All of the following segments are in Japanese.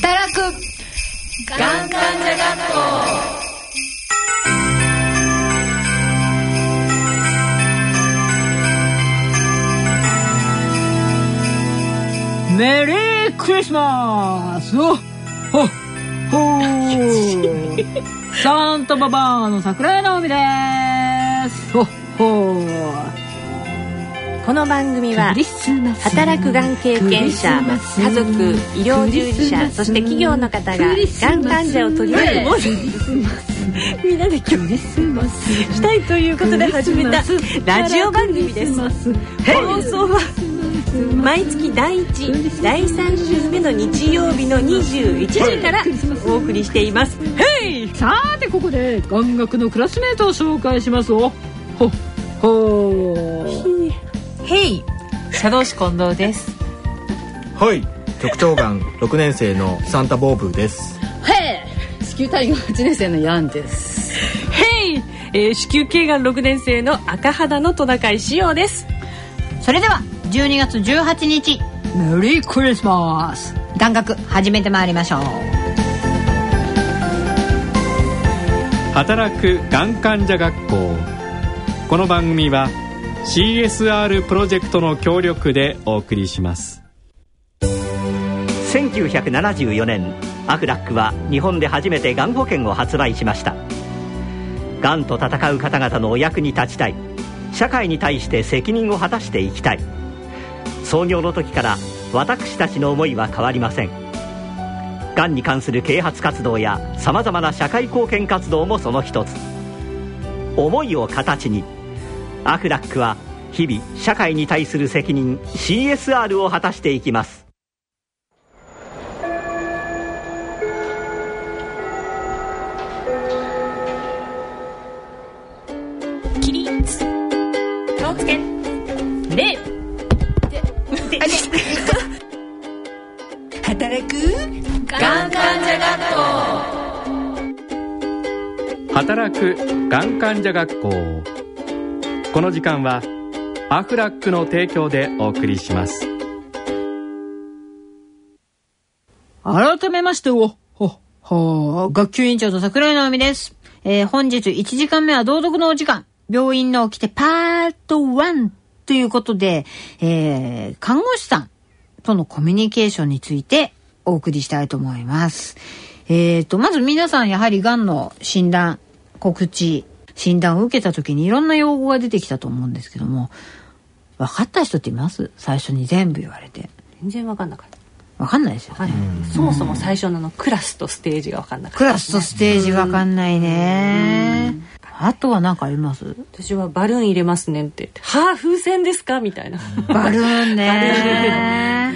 働く。がん患者学校メリークリスマスほほほサンタババアの桜井直美です。ほほこの番組は働くがん経験者家族医療従事者そして企業の方ががん患者を取り巻くものみんなで今日したいということで始めたラジオ番組です。放送は毎月第1第3週目の日曜日の21時からお送りしています。ヘイさてここで音楽のクラスメートを紹介しますおほほヘイ。社労士近藤です。はい。局長官6年生のサンタボーブです。へい子宮体が8年生のヤンです。ヘイ、えー、子宮頸がん6年生の赤肌のトナカイしおです。それでは12月18日。メリークリスマス。願学始めてまいりましょう。働くがん患者学校。この番組は CSR プロジェクトの協力でお送りします。1974年アフラックは日本で初めてがん保険を発売しました。がんと闘う方々のお役に立ちたい。社会に対して責任を果たしていきたい。創業の時から私たちの思いは変わりません。がんに関する啓発活動やさまざまな社会貢献活動もその一つ。思いを形にアフラックは日々社会に対する責任 CSR を果たしていきます。起立気をつけ礼働くがん患者学校働くがん患者学校この時間はアフラックの提供でお送りします。改めましておほほ学級委員長の桜井直美です、えー、本日1時間目は道読のお時間。病院の起きてパート1ということで、えー、看護師さんとのコミュニケーションについてお送りしたいと思います。えーと、まず皆さんやはり癌の診断、告知、診断を受けた時にいろんな用語が出てきたと思うんですけども、分かった人っています？最初に全部言われて。全然分かんなかった。分かんないですよね。はい、そもそも最初ののクラスとステージが分かんなかった、クラスとステージ分かんないね。あとは何かあります？私はバルーン入れますねって。言って、はあ、風船ですか？みたいな。バルーンね。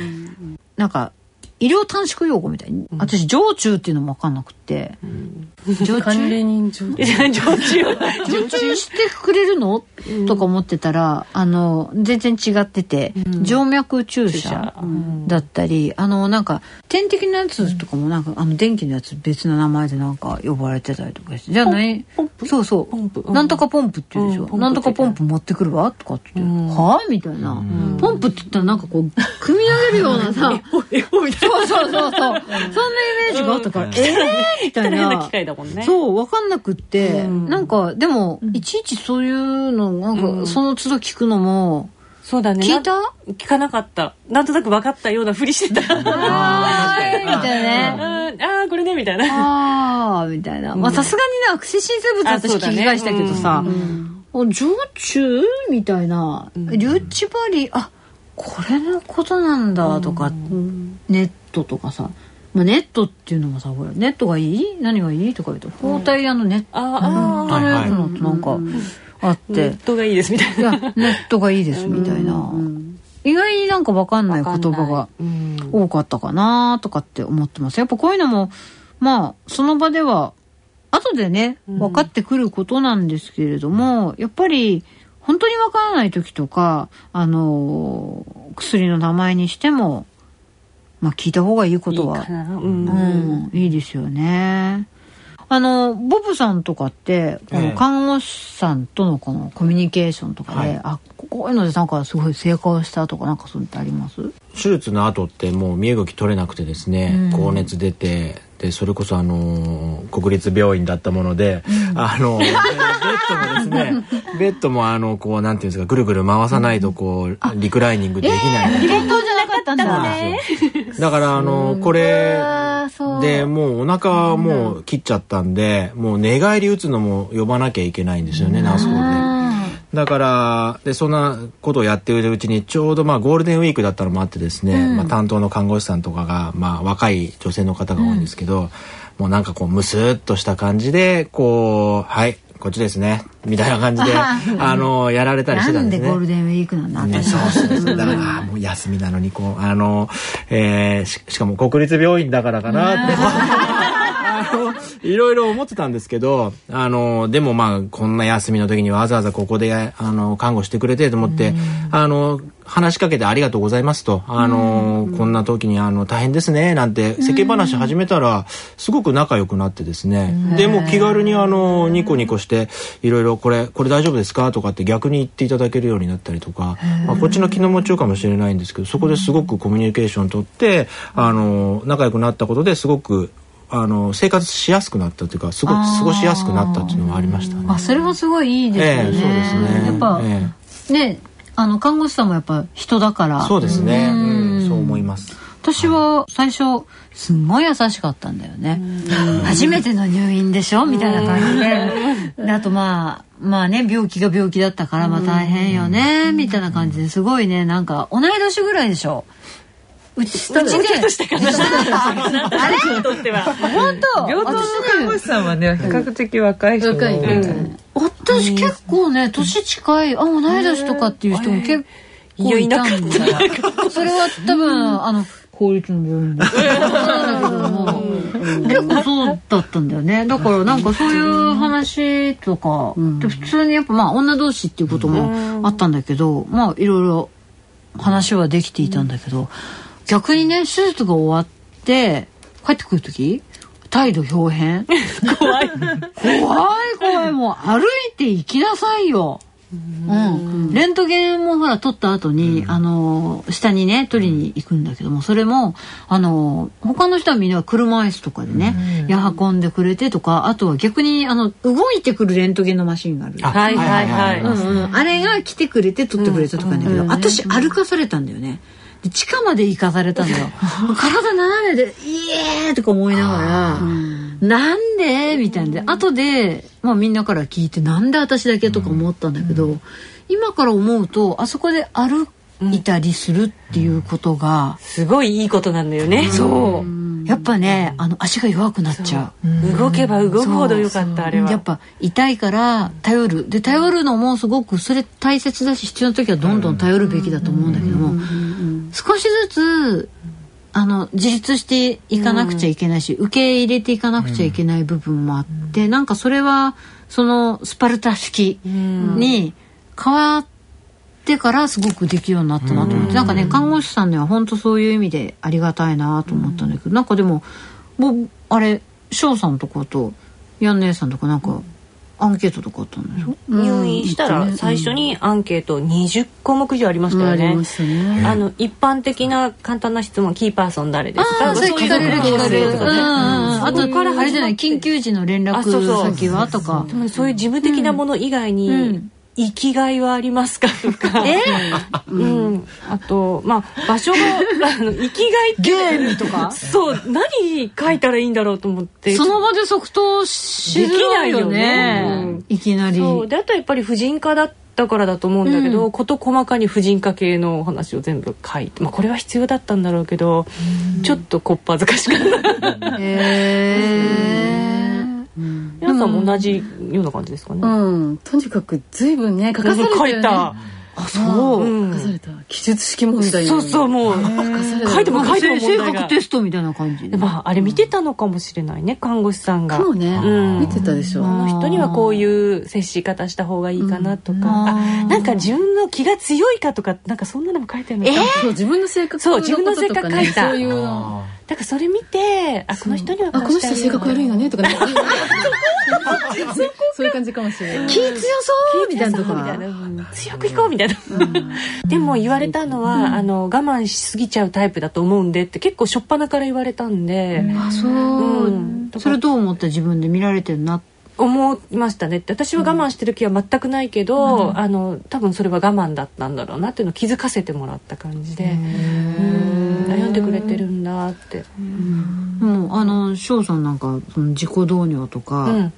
なんか、医療短縮用語みたい。に、私常駐っていうのも分かんなくて、常駐？管理人常駐 常駐？常駐してくれるの、とか思ってたらあの全然違ってて、静脈注射だったり、あのなんか点滴のやつとかもなんかあの電気のやつ別の名前でなんか呼ばれてたりとかして。じゃあ何そうそう、なんとかポンプって言うでしょ、なんとかポンプ持ってくるわとかって。言って、はあみたいな、ポンプって言ったらなんかこう組み上げるようなさ。そうそうそうそう。そんなイメージがあったから、ええー、みたいなそう分かんなくって、なんかでもいちいちそういうのなんかその都度聞くのも、そうだね。聞いた？聞かなかった。なんとなく分かったようなふりしてた。あーみたいなね。ああこれねみたいな。ああみたいな。まあさすがにね悪性新生物私聞き返したけどさ、あ常駐？みたいな、留置針あこれのことなんだとか、ネットとかさまあ、ネットっていうのもさほらネットがいい？何がいい？とか言うと包帯屋のネット、ああのやつのとなんかあって、ネットがいいですみたいいやネットがいいですみたいな、意外になんか分かんない言葉が多かったかなとかって思ってます。やっぱこういうのもまあその場では後でね分かってくることなんですけれども、やっぱり本当に分からない時とかあの薬の名前にしてもまあ聞いた方がいいことは。いいかな。ううん。んいいですよね。ああのボブさんとかってこの看護師さんとのこのコミュニケーションとかで、あこういうのでなんかすごい成功したとかなんかそういうのってあります？手術の後ってもう身動き取れなくてですね、高熱出てでそれこそあの国立病院だったもので、あの ベッドもですねベッドもあのこうなんていうんですかぐるぐる回さないとこう、リクライニングできない、えー、ベッドじゃなかったんだ。ねだからあのこれでもうお腹もう切っちゃったんで、もう寝返り打つのも呼ばなきゃいけないんですよね、ナースコールで。だからでそんなことをやっているうちにちょうどまあゴールデンウィークだったのもあってですね、うん、まあ、担当の看護師さんとかが、まあ、若い女性の方が多いんですけど、うん、もうなんかこうムスッとした感じでこうはいこっちですねみたいな感じで あのやられたりしてたんですね。ゴールデンウィークなんだ、ね、そうそうだからもう休みなのにこうあの、えー、ししかも国立病院だからかなって。いろいろ思ってたんですけど、あの、でもまあ、こんな休みの時にわざわざここで、あの、看護してくれてと思って、あの、話しかけてありがとうございますと、あの、こんな時に、あの、大変ですね、なんて世間話始めたら、すごく仲良くなってですね、でも気軽に、あの、ニコニコして、いろいろこれ、これ大丈夫ですかとかって逆に言っていただけるようになったりとか、まあ、こっちの気の持ちようかもしれないんですけど、そこですごくコミュニケーション取って、あの、仲良くなったことですごくあの生活しやすくなったというかすごく過ごしやすくなったっていうのもありましたね。あそれはすごいいいですね。えー、そうですね。やっぱ、えー、ねあの看護師さんもやっぱ人だから。そうですね。うん、そう思います。私は最初すんごい優しかったんだよね。初めての入院でしょみたいな感じで。であとまあまあね病気が病気だったからまあ大変よねみたいな感じですごいねなんか同い年ぐらいでしょ。うち下で。うちとしたかな。あれ？とっては。本当。病棟の看護師さんはね、比較的若い人若い。私結構ね、年近い、あ、同い年とかっていう人も結構いたんだ。それは多分、あの、公立の病院で。結構そうだったんだよね。だからなんかそういう話とか、普通にやっぱまあ女同士っていうこともあったんだけど、まあいろいろ話はできていたんだけど、逆にね手術が終わって帰ってくる時態度表変。怖い。怖い怖いもう歩いて行きなさいよ。うん、レントゲンもほら取った後に、うん、あの下にね取りに行くんだけどもそれもあの他の人はみんな車椅子とかでね、うん、や運んでくれてとかあとは逆にあの動いてくるレントゲンのマシンがある。はいはいはい、うんうん、あれが来てくれて取ってくれたとかだけど、私歩かされたんだよね。地下まで行かされたんだよ体斜めで「イエー!」とか思いながら「なんで?」みたいなで後で、まあ、みんなから聞いて「なんで私だけ?」とか思ったんだけど、うん、今から思うとあそこで歩いたりするっていうことが、うん、すごいいいことなんだよね。そうやっぱね、あの足が弱くなっちゃう。動けば動くほどよかったあれは。やっぱ痛いから頼る。で頼るのもすごくそれ大切だし必要な時はどんどん頼るべきだと思うんだけども、少しずつあの自立していかなくちゃいけないし、受け入れていかなくちゃいけない部分もあって、なんかそれはそのスパルタ式に変わってからすごくできるようになったなと思って、なんかね看護師さんには本当そういう意味でありがたいなと思ったんだけど、なんかでももうあれ翔さんとことヤン姉さんとかなんかアンケートとかあったんでしょ、うん、入院したら最初にアンケート20項目以上ありましたよね。ねあの一般的な簡単な質問キーパーソン誰ですか？それ聞かれる聞かれる。あとからあれじゃない緊急時の連絡先は？とか。そういう事務的なもの以外に。生きがいはありますかとか、えー、うん、あとまあ場所が あの生きがいゲームとか？そう。何書いたらいいんだろうと思って。その場で即答しできないよね、うん、いきなり。そう。であとやっぱり婦人科だったからだと思うんだけど、事、うん、細かに婦人科系のお話を全部書いて、まあ、これは必要だったんだろうけど、ちょっとこっぱずかしかったへえ皆さんも同じような感じですかね。うん、とにかく随分ね書かされた、ね、書いた。あそう、うん、書かされた。記述式問題そうそうもう。書いても書いても性格テストみたいな感じまああれ見てたのかもしれないね看護師さんが。そうね、うん、見てたでしょ。あの人にはこういう接し方した方がいいかなとか、うん、あなんか自分の気が強いかとかなんかそんなのも書いてるのか、えー、自分の性格そう自分の性格書いた。そういうだからかそれ見てあこの人にはあこの人性格悪いよねとか そういう感じかもしれない。気強そうみたいな。とか強くいこうみたいな、でも言われたのは、あの我慢しすぎちゃうタイプだと思うんでって結構初っ端から言われたんで、あそう、それどう思った自分で見られてるな思いましたね。私は我慢してる気は全くないけど、うん、あの多分それは我慢だったんだろうなっていうのを気づかせてもらった感じで悩んでくれてるんだって。もうあの翔さんなんかその自己導入とか、うん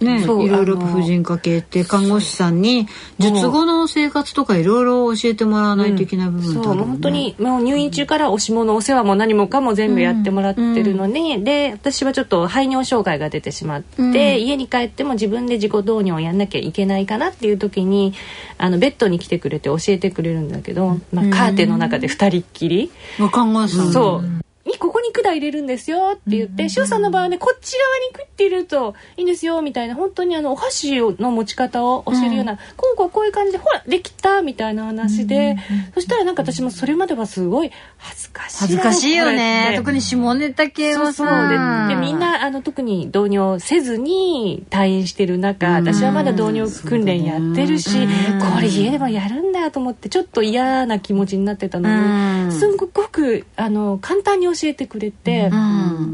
ね、いろいろ婦人科系って看護師さんに術後の生活とかいろいろ教えてもらわないといけない部分、ね。うん、そう本当にもう入院中からおしものお世話も何もかも全部やってもらってるのに、うん、で私はちょっと排尿障害が出てしまって、うん、家に帰っても自分で自己導入をやんなきゃいけないかなっていう時にあのベッドに来てくれて教えてくれるんだけど、まあ、カーテンの中で2人っきり。看護師さん。そうにここに管入れるんですよって言って、周、うん、さんの場合はねこっち側に食っているといいんですよ。みたいな本当にあのお箸の持ち方を教えるような、うん、こうこうこういう感じでほらできたみたいな話で、そしたらなんか私もそれまではすごい恥ずかしい。恥ずかしいよね。特に下ネタ系はそうそう。ででみんなあの特に導入せずに退院してる中私はまだ導入訓練やってるし、これ家でもやるんだと思ってちょっと嫌な気持ちになってたのに、すんごくあの簡単に教えてくれて、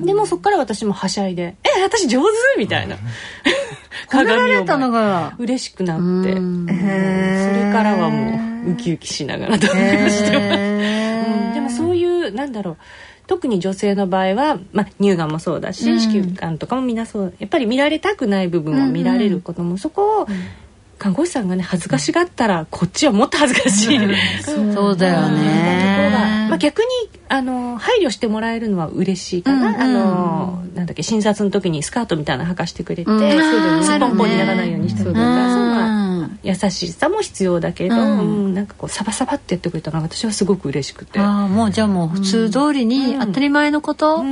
でもそっから私もはしゃいで「え私上手!」みたいな。鏡をたが。嬉しくなって。それからはもうウキウキしながらしてます、うん、でもそういうなんだろう。特に女性の場合は、まあ、乳がんもそうだし、子宮がんとかもみんなそうやっぱり見られたくない部分を見られることも、そこを看護師さんがね恥ずかしがったらこっちはもっと恥ずかしい、そうだよね、まあ、逆にあの配慮してもらえるのは嬉しいかな、うん。うん、あのなんだっけ診察の時にスカートみたいなの履かしてくれて、うん、すっぽんぽんにならないようにしてくれた、うん、そういうのは優しさも必要だけど、うん、なんかこうサバサバってやってくれたのが私はすごく嬉しくて。あもうじゃあもう普通通りに当たり前のこと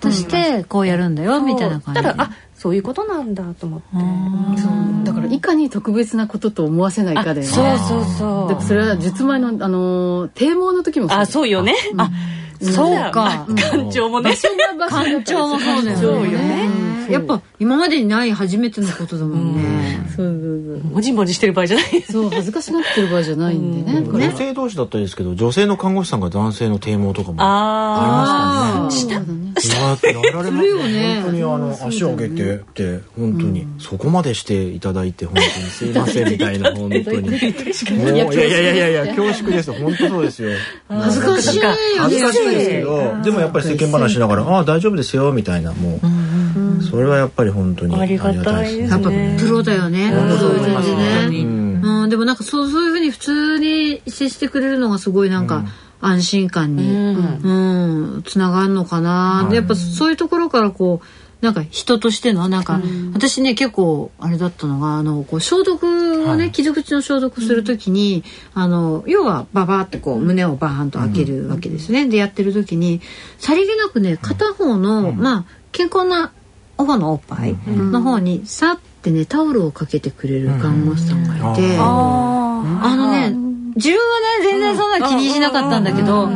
としてこうやるんだよ、みたいな感じ。ただあそういうことなんだと思って。そう。だからいかに特別なことと思わせないかで、ね、そうそうそう。だそれは術前のあの堤防の時もあそうよね。あそうか。館長もね。館長もそうだよね。やっぱ今までにない初めてのことだもんね。そうそうそう。もじもじしてる場合じゃない。そう恥ずかしがってる場合じゃないんでね。女性同士だったらですけど、女性の看護師さんが男性の堤防とかも。ありましたね。下やられます本当にあの足を上げてって本当にそこまでしていただいて本当にすいませんみたいな 本当に。いやいやいやいや恐縮です本当そうですよ。恥ずかしい。恥ずかしいですけど、でもやっぱり世間話しながらああ大丈夫ですよみたいなもう。それはやっぱり本当にありがたいですね。やっぱプロだよね。そういう感じね。うん、でもなんかそうそういうふうに普通に接してくれるのがすごいなんか。安心感に、うんつながるのかな、でやっぱそういうところからこうなんか人としてのなんか、私ね結構あれだったのがあのこう消毒をね、はい、傷口の消毒する時に、あの要はババってこう胸をバーンと開けるわけですね、でやってる時にさりげなくね片方の、まあ健康なオファのおっぱいの方にさってねタオルをかけてくれる看護師さんがいて、あのね自分はね全然そんな気にしなかったんだけど、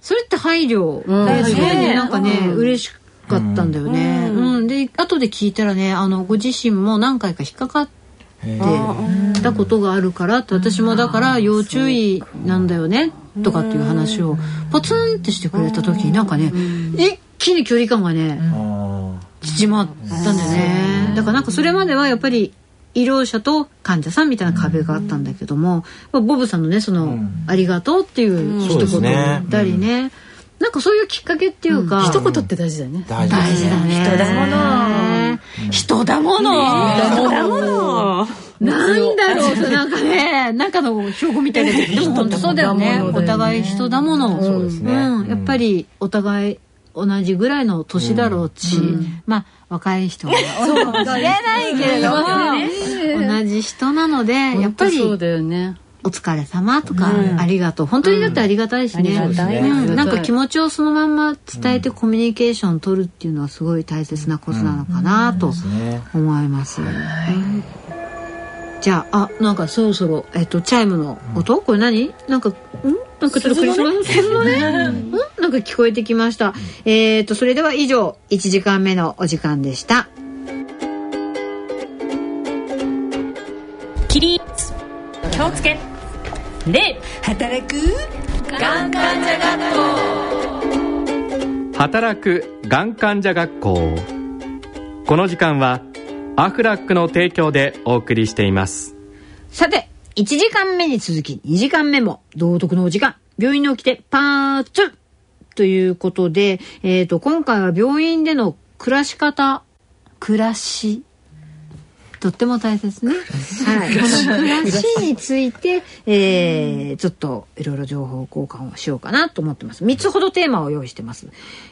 それって配慮ですごいね。なんかね嬉しかったんだよね。うん、で後で聞いたらねあのご自身も何回か引っかかって。たことがあるからって私もだから要注意なんだよねとかっていう話をポツンってしてくれた時になんかね一気に距離感がね縮まったんだよね。だからなんかそれまではやっぱり医療者と患者さんみたいな壁があったんだけども、ボブさんのねその、ありがとう」っていう一言だったりね、なんかそういうきっかけっていうか、一言って大事だね。大事だね。人だもの。人だもの。人だもの。なんだろうなんかね 中の標語みたいな。でも本当そうだよねお互い人だもの。そうですね、やっぱりお互い同じぐらいの年だろうし、うん、まあ若い人は。そうかもしれないけれども、同じ人なのでやっぱりそうだよねお疲れ様とか、ありがとう。本当にだってありがたいしね,、うん。なんか気持ちをそのまんま伝えてコミュニケーション取るっていうのはすごい大切なことなのかなと思います。じゃああなんかそろそろ、えっと、チャイムの音、これ何？なんかん？なんかちょっとクリスマス？鈴のね、うん、なんか聞こえてきました。えっ、ー、と、それでは以上、1時間目のお時間でした。気をつけ礼働くがん患者学校働くがん患者学校この時間はアフラックの提供でお送りしています。さて1時間目に続き2時間目も道徳のお時間。病院に起きてパーツということで、えっ、ー、と今回は病院での暮らし方。暮らしとっても大切ね。はい。この暮らしについて、えー、ちょっといろいろ情報交換をしようかなと思ってます。3つほどテーマを用意してます。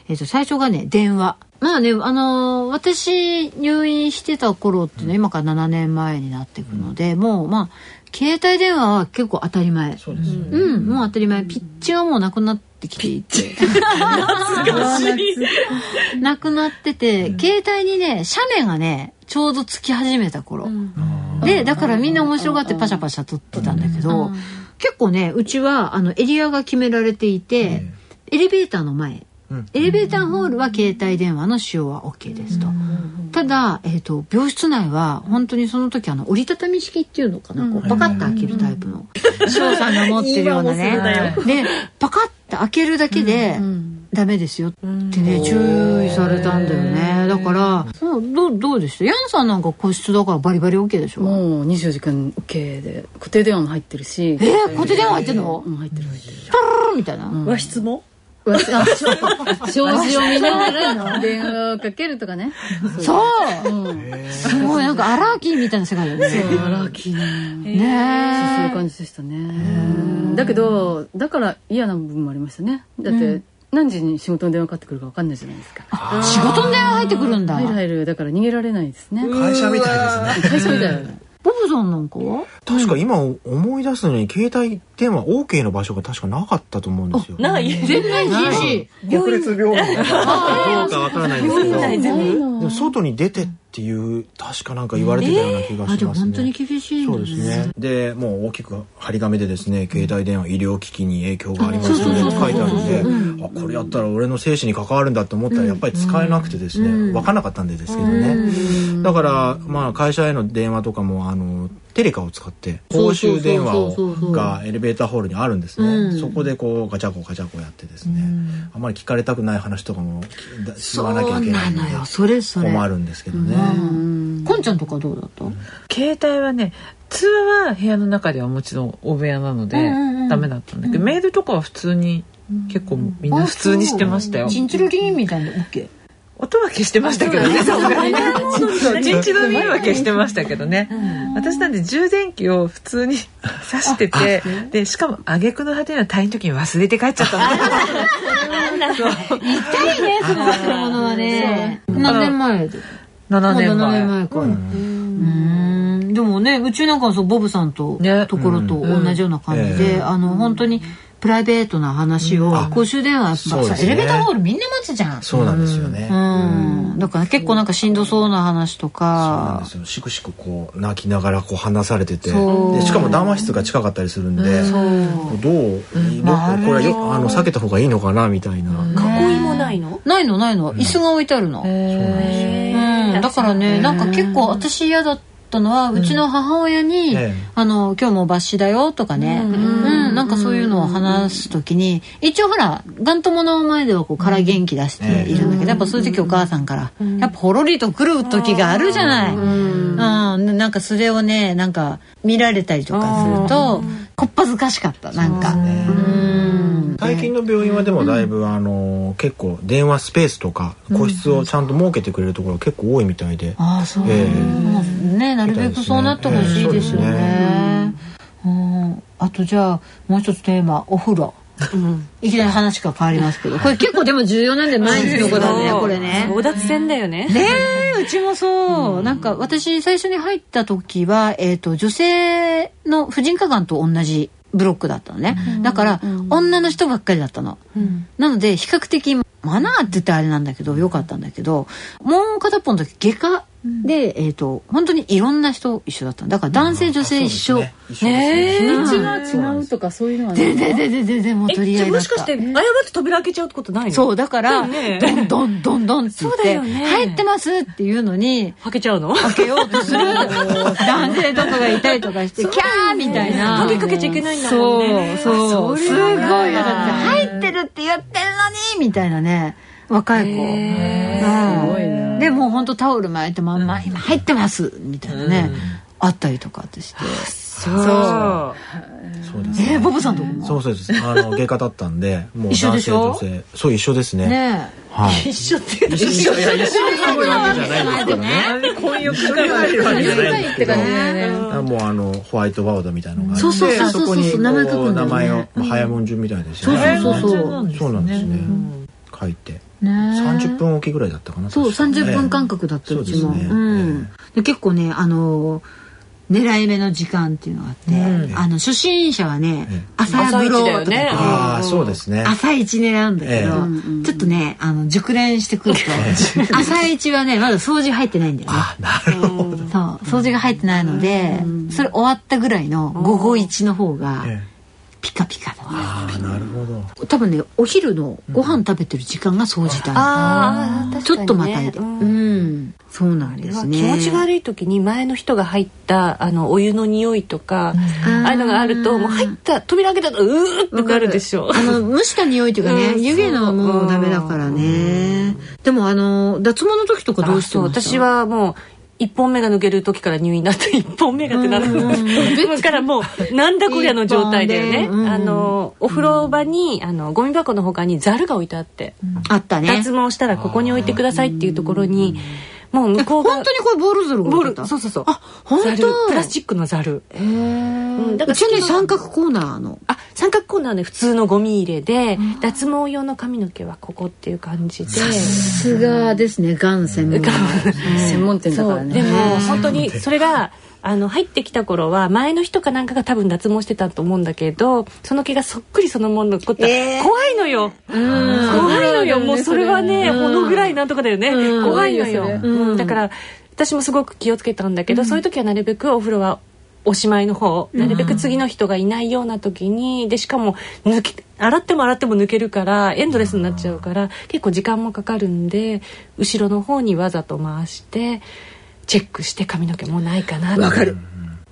えっ、ー、と、最初がね、電話。まあね、あのー、私入院してた頃ってね、今から7年前になっていくので、もうまあ、携帯電話は結構当たり前。そうです、ね、うん、もう当たり前。ピッチがもうなくなってきていて。なくなってて、携帯にね、写メがね、ちょうどつき始めた頃、うん、でだからみんな面白がってパシャパシャ撮ってたんだけど、うん、結構ねうちはあのエリアが決められていて、エレベーターの前エレベーターホールは携帯電話の使用は OK ですと。ただ、えーと、病室内は本当にその時あの折りたたみ式っていうのかな、こうパカッと開けるタイプの翔さんが持ってるようなね。でパカッと開けるだけで、ダメですよってね注意されたんだよね。だからどうどうでした？ヤンさんなんか個室だからバリバリ OK でしょ？もう24時間 OK で固定電話も入ってるし。えー、固定電話入ってるの？うん入ってる。入ってるみたいな、和室も？障子 を見ながら電話をかけるとかね。そう、うん、すごいなんかアラーキーみたいな世界だね。そうアラーキーね。ねそういう感じでしたね。だけどだから嫌な部分もありましたね。だって、何時に仕事の電話かかってくるか分かんないじゃないですか。仕事の電話入ってくるんだ。入る入る。だから逃げられないですね。会社みたいですね。会社みたい。ボブさんなんかは？確か今思い出すのに携帯電話 OK の場所が確かなかったと思うんですよ。ない。全然禁止。国立病院どうかわからないんですけど。外に出てっていう確かなんか言われてたような気がしますね。本当に厳しいそうですね。でもう大きく張り紙でですね携帯電話医療機器に影響がありますよね。って書いてあるんで、あこれやったら俺の生死に関わるんだと思ったらやっぱり使えなくてですね、分かんなかったんでですけどね。だからまあ会社への電話とかもあのテレカを使って公衆電話をがエレベーターホールにあるんですね、うん、そこでこうガチャコガチャコやってですね、うん、あんまり聞かれたくない話とかも言わなきゃいけないのでそれそれ。困るんですけどね、うん、こんちゃんとかどうだった？携帯はね通話は部屋の中ではもちろん大部屋なのでダメだったんだけど、メールとかは普通に結構みんな普通にしてましたよ。チンチロリンみたいな。OK 音は消してましたけどね、さすがに。チンチの耳は消してましたけどね。私なんで充電器を普通に 挿してて、で、しかも挙句の果てには退院の時に忘れて帰っちゃったの。痛いね、そのものはね。何年前で？?7 年前。7年前か。うん。でもね、うちなんかそう、ボブさんと、ところと同じような感じで、あの、本当に、プライベートな話を公衆電話さ、エレベーターホールみんな待つじゃん。そうなんですよね。うん。だから結構なんかしんどそうな話とか。そうなんですよ。しくしくこう泣きながらこう話されてて。でしかも談話室が近かったりするんでどうこれあの避けた方がいいのかなみたいな。囲いもないの？ないのないの。椅子が置いてあるの。うんだからねなんか結構私嫌だったったのは、うちの母親に、あの今日も抜歯だよとかね、うん。なんかそういうのを話す時に一応ほらがん友の前ではこうから元気出しているんだけど、やっぱそういう時お母さんから、やっぱほろりと来る時があるじゃない、うん。なんかそれをねなんか見られたりとかするとこっぱずかしかったなんか。最近の病院はでもだいぶ、あの結構電話スペースとか個室をちゃんと設けてくれるところ結構多いみたいで、ああそう、えー、ねなるべくそうなってほしいですよね。うん、あとじゃあもう一つテーマお風呂。うん、いきなり話が変わりますけど。これ結構でも重要なんで毎日のことだねこれね。争奪戦だよね。ねうちもそう、うん、なんか私最初に入った時は、えーと、女性の婦人科がんと同じブロックだったのね、うん、だから、女の人ばっかりだったの、なので比較的マナーって言ってあれなんだけどよかったんだけどもう片っぽの時外科で、えっ、と本当にいろんな人一緒だっただから男性女性一緒、ね。一緒。ね。日にちが違うとかそういうのは全然全然全然もう取り合いだっもしたかして誤って扉開けちゃうってことないのそうだから、ねどんどんどんどんって言って、そうだよね入ってますっていうのに開けちゃうの開けようとする男性とかがいたりとかして、キャーみたいな。鍵かけちゃいけないんだもんねそう、そう。すそごいだって、入ってるって言ってんのにみたいなね、若い子。すごいな。でもうほんとタオル巻いてまん。ま、今入ってます！みたいなね、あったりとかってして。そう。そう。ですえー、ボブさんとこも？そうそうです。あの外科だったんでもう男性女性。そう一緒ですね。ねはい。一緒って一緒いや一緒にいるわけじゃないですからね。婚約一緒に入るわけじゃないんですけどもうあのホワイトバードみたいなのがあってそうそうそうそうこにこう名前書くんだよね。名前をまあ早文順みたいですそうよねそうそう。そうそうなんですね。書いて。ね30分おきぐらいだったかなそう、確か。30分間隔だったうちも。そうですね。うん。で結構ね、あのー狙い目の時間っていうのがあって、あの初心者はね、ええ。朝風呂とか朝一だよね。ああそうですね。朝一狙うんだけど、えちょっとねあの熟練してくると朝一はねまだ掃除入ってないんだよね。あなるほど。そう掃除が入ってないので、それ終わったぐらいの午後一の方がカピカだねああなるほど。多分ねお昼のご飯食べてる時間が掃除だ、ああちょっとまたいで、ううん。ん、そうなんですね。気持ち悪い時に前の人が入ったあのお湯の匂いとか、ああいうのがあるともう入った扉開けたらうーってなるでしょあの蒸した匂いというかね、うん。湯気のはもうダメだからね、でもあの脱毛の時とかどうしてました私はもう一本目が抜ける時から入院だって 一本目がってなる。だからもうなんだこりゃの状態だよね。あのお風呂場にあのゴミ箱の他にザルが置いてあって。あったね。脱毛したらここに置いてくださいっていうところにもう向こうが本当にこれボールゾルがボールそうそうそう。あ本当。プラスチックのザル。へうん。だからえうちはね三角コーナーの。あ三角コーナーね普通のゴミ入れで。脱毛用の髪の毛はここっていう感じで。さすがですねがん専門。専門店だからね。そう。でも本当にそれがあの入ってきた頃は前の人かなんかが多分脱毛してたと思うんだけどその毛がそっくりそのもの残った、えー。怖いのよ。怖いのよ。もうそれはねほのぐらいなんとかだよね。怖いのよ。だから私もすごく気をつけたんだけどそういう時はなるべくお風呂はおしまいの方なるべく次の人がいないような時にでしかも抜け洗っても洗っても抜けるからエンドレスになっちゃうから結構時間もかかるんで後ろの方にわざと回してチェックして髪の毛もうないかなわかる。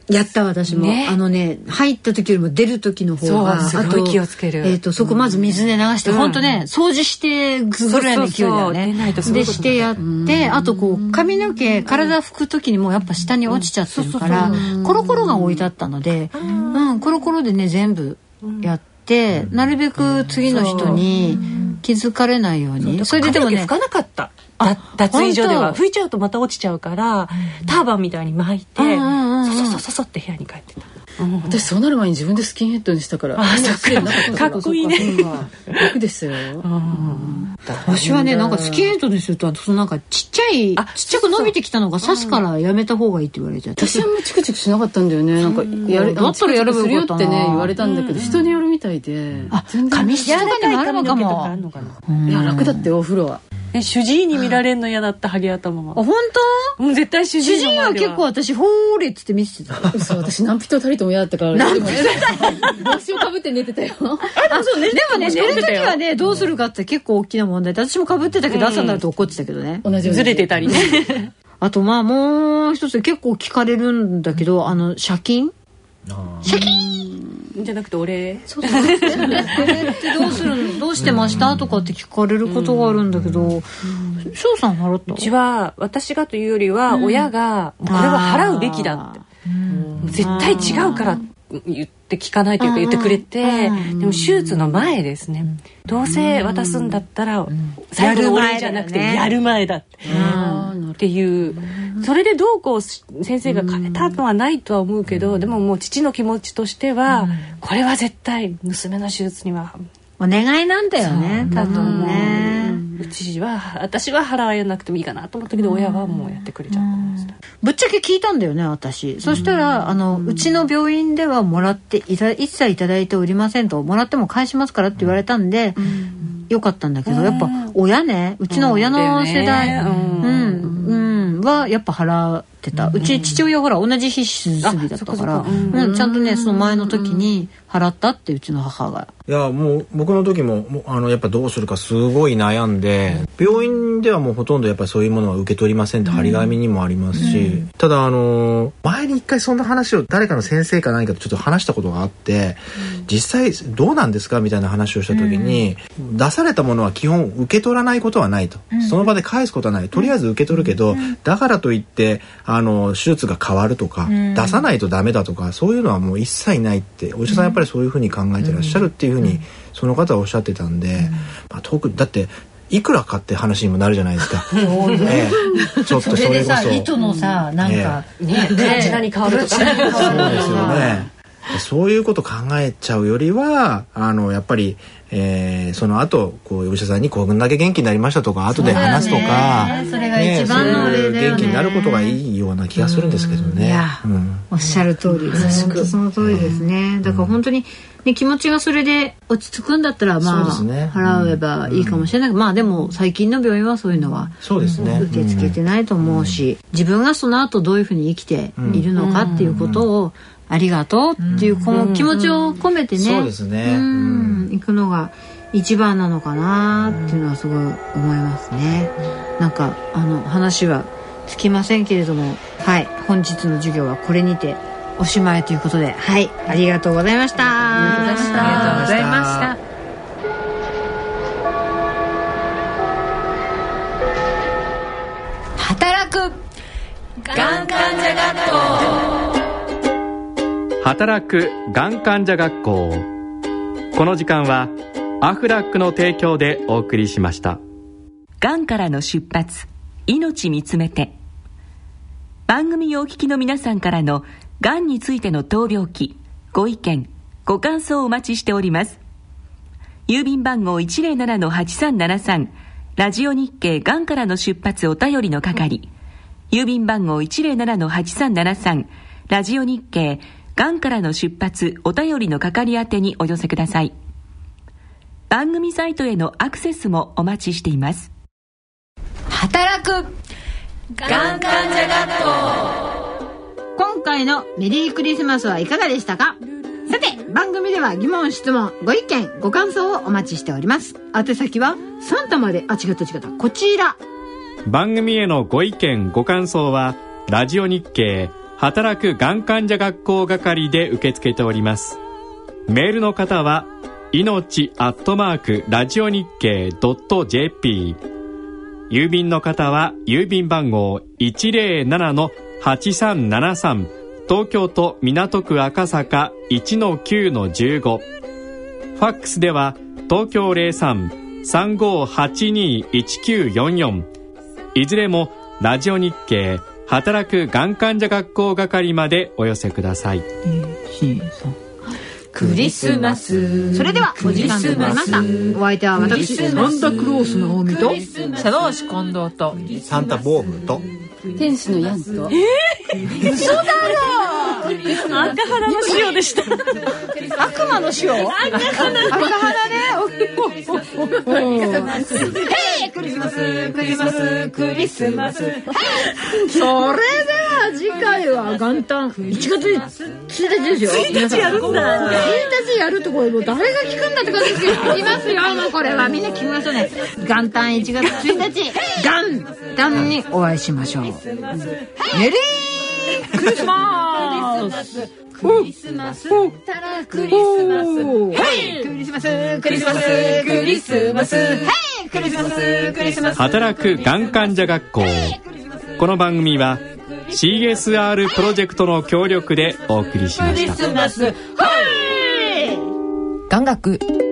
やった私も、ね。あのね入った時よりも出る時の方がすごい気をつける。えっ、とそこまず水で流して、うん。ほんとね掃除してぐらいの勢いだよね。でしてやってあとこう髪の毛体拭く時にもやっぱ下に落ちちゃってるからコロコロが置いてあったのでうん。コロコロでね全部やって、なるべく次の人に気づかれないように。それででもね拭かなかった。だ脱衣所では。拭いちゃうとまた落ちちゃうからターバンみたいに巻いてうんうんうんうん。そそそそそって部屋に帰ってた。私そうなる前に自分でスキンヘッドにしたからあそっかかっこいいね。楽でしたよ私はねなんかスキンヘッドにするとそのなんかちっちゃいあちっちゃく伸びてきたのが刺すからやめた方がいいって言われちゃって。私はあんまチクチクしなかったんだよね。なんかやれだったらやればするよってね言われたんだけど人によるみたいであ全然髪質とかにもあるのか髪の毛とかあるも。のかないや楽だってお風呂はえ主治医に見られるの嫌だったハゲ頭もあ本当？うん絶対主治主人は。医の前で結構私ほーれっつって見せてた。嘘私何人たりとも嫌だったから。でもね帽子をかぶって寝てたよ。あそうねでもね寝る時はねどうするかって結構大きな問題で私もかぶってたけど朝になると怒ってたけどね。同じずれてたりね。あとまあもう一つ結構聞かれるんだけどあの借金じゃなくて俺？そうそう。ってどうするの？どうしてました？とかって聞かれることがあるんだけど、翔さん払った？うちは私がというよりは親がこれは払うべきだって。絶対違うから言って聞かないというか言ってくれてでも手術の前ですね。どうせ渡すんだったら最後のお礼じゃなくてやる前だって。っていう。それでどうこう先生が変えたのはないとは思うけどでももう父の気持ちとしてはこれは絶対娘の手術にはお願いなんだよね多分ね。うちは私は払わなくてもいいかなと思ったけど親はもうやってくれちゃったんですぶっちゃけ聞いたんだよね私。そしたらあのうちの病院ではもらっていた一切いただいておりませんともらっても返しますからって言われたんでよかったんだけどやっぱ親ねうちの親の世代うん。うん。うん。はやっぱ払ってた、うち父親ほら同じ日手術日だったからうん、ちゃんとねその前の時に払ったってうちの母が。いやもう僕の時ももうあのやっぱどうするかすごい悩んで病院ではもうほとんどやっぱりそういうものは受け取りませんって張り紙にもありますし、ただあの前に一回そんな話を誰かの先生か何かとちょっと話したことがあって、実際どうなんですかみたいな話をした時に、出されたものは基本受け取らないことはないと、その場で返すことはない。とりあえず受け取るけど、だからといってあの手術が変わるとか、出さないとダメだとかそういうのはもう一切ないってお医者さんやっぱりそういうふうに考えてらっしゃるっていうふうに、その方はおっしゃってたんで、まあ、特にだっていくらかって話にもなるじゃないですか。ええ。ちょっとそれこそ。糸のさなんか、ねプラチナに変わるとか。そうですよね。そういうこと考えちゃうよりはあのやっぱり、えーその後こうお医者さんにこんだけ元気になりましたとか後で話すとか、ねそれが一番のね。そういう元気になることがいいような気がするんですけどね。いやうん。おっしゃる通りです本当その通りですね。だから本当に、ね、気持ちがそれで落ち着くんだったらまあ、ね。払えばいいかもしれない。けど、まあでも最近の病院はそういうのはそうですね。受け付けてないと思うし、自分がその後どういうふうに生きているのかっていうことを、ありがとうっていうこの気持ちを込めてね、そうですね。うん。行くのが一番なのかなっていうのはすごい思いますね。なんかあの話はつきませんけれども、はい、本日の授業はこれにておしまいということで、はい、ありがとうございました。ありがとうございました。ありがとうございました。働く。がん患者学校働くがん患者学校。この時間はアフラックの提供でお送りしました。がんからの出発命見つめて。番組をお聞きの皆さんからのがんについての闘病記ご意見ご感想をお待ちしております。郵便番号107-8373ラジオ日経がんからの出発お便りの係。郵便番号107-8373ラジオ日経がんからの出発お便りの係宛てにお寄せください。番組サイトへのアクセスもお待ちしています。働く。がん患者学校今回のメリークリスマスはいかがでしたか？さて番組では疑問質問ご意見ご感想をお待ちしております。宛先はサンタまであ違った違った。こちら。番組へのご意見ご感想はラジオ日経働くがん患者学校係で受け付けております。メールの方は命アットマークラジオ日経ドット .jp 郵便の方は郵便番号107-8373東京都港区赤坂1-9-15ファックスでは東京03-3582-1944いずれもラジオ日経働くがん患者学校係までお寄せください。クリスマス。それではお時間となりましたお相手は私。サンタクロースの大見と佐野市近藤と。サンタボームと天使のヤンと。赤肌の塩でした。悪魔の塩？赤肌ね。クリスマス。クリスマス。クリスマス。それでは次回は元旦。1月1日ですよ。1日やるんだ。1日やるってこれもう誰が聞くんだってことですよ。いますよ。もうこれはみんな聞きましょうね。元旦1月1日。元旦にお会いしましょう。メリークリスマス。クリスマス。たらクリスマス。ヘイクリスマス。クリスマス。クリスマス。ヘイクリスマスクリスマス働くがん患者学校。この番組は CSR プロジェクトの協力でお送りしました。クリスマス。ヘイ眼学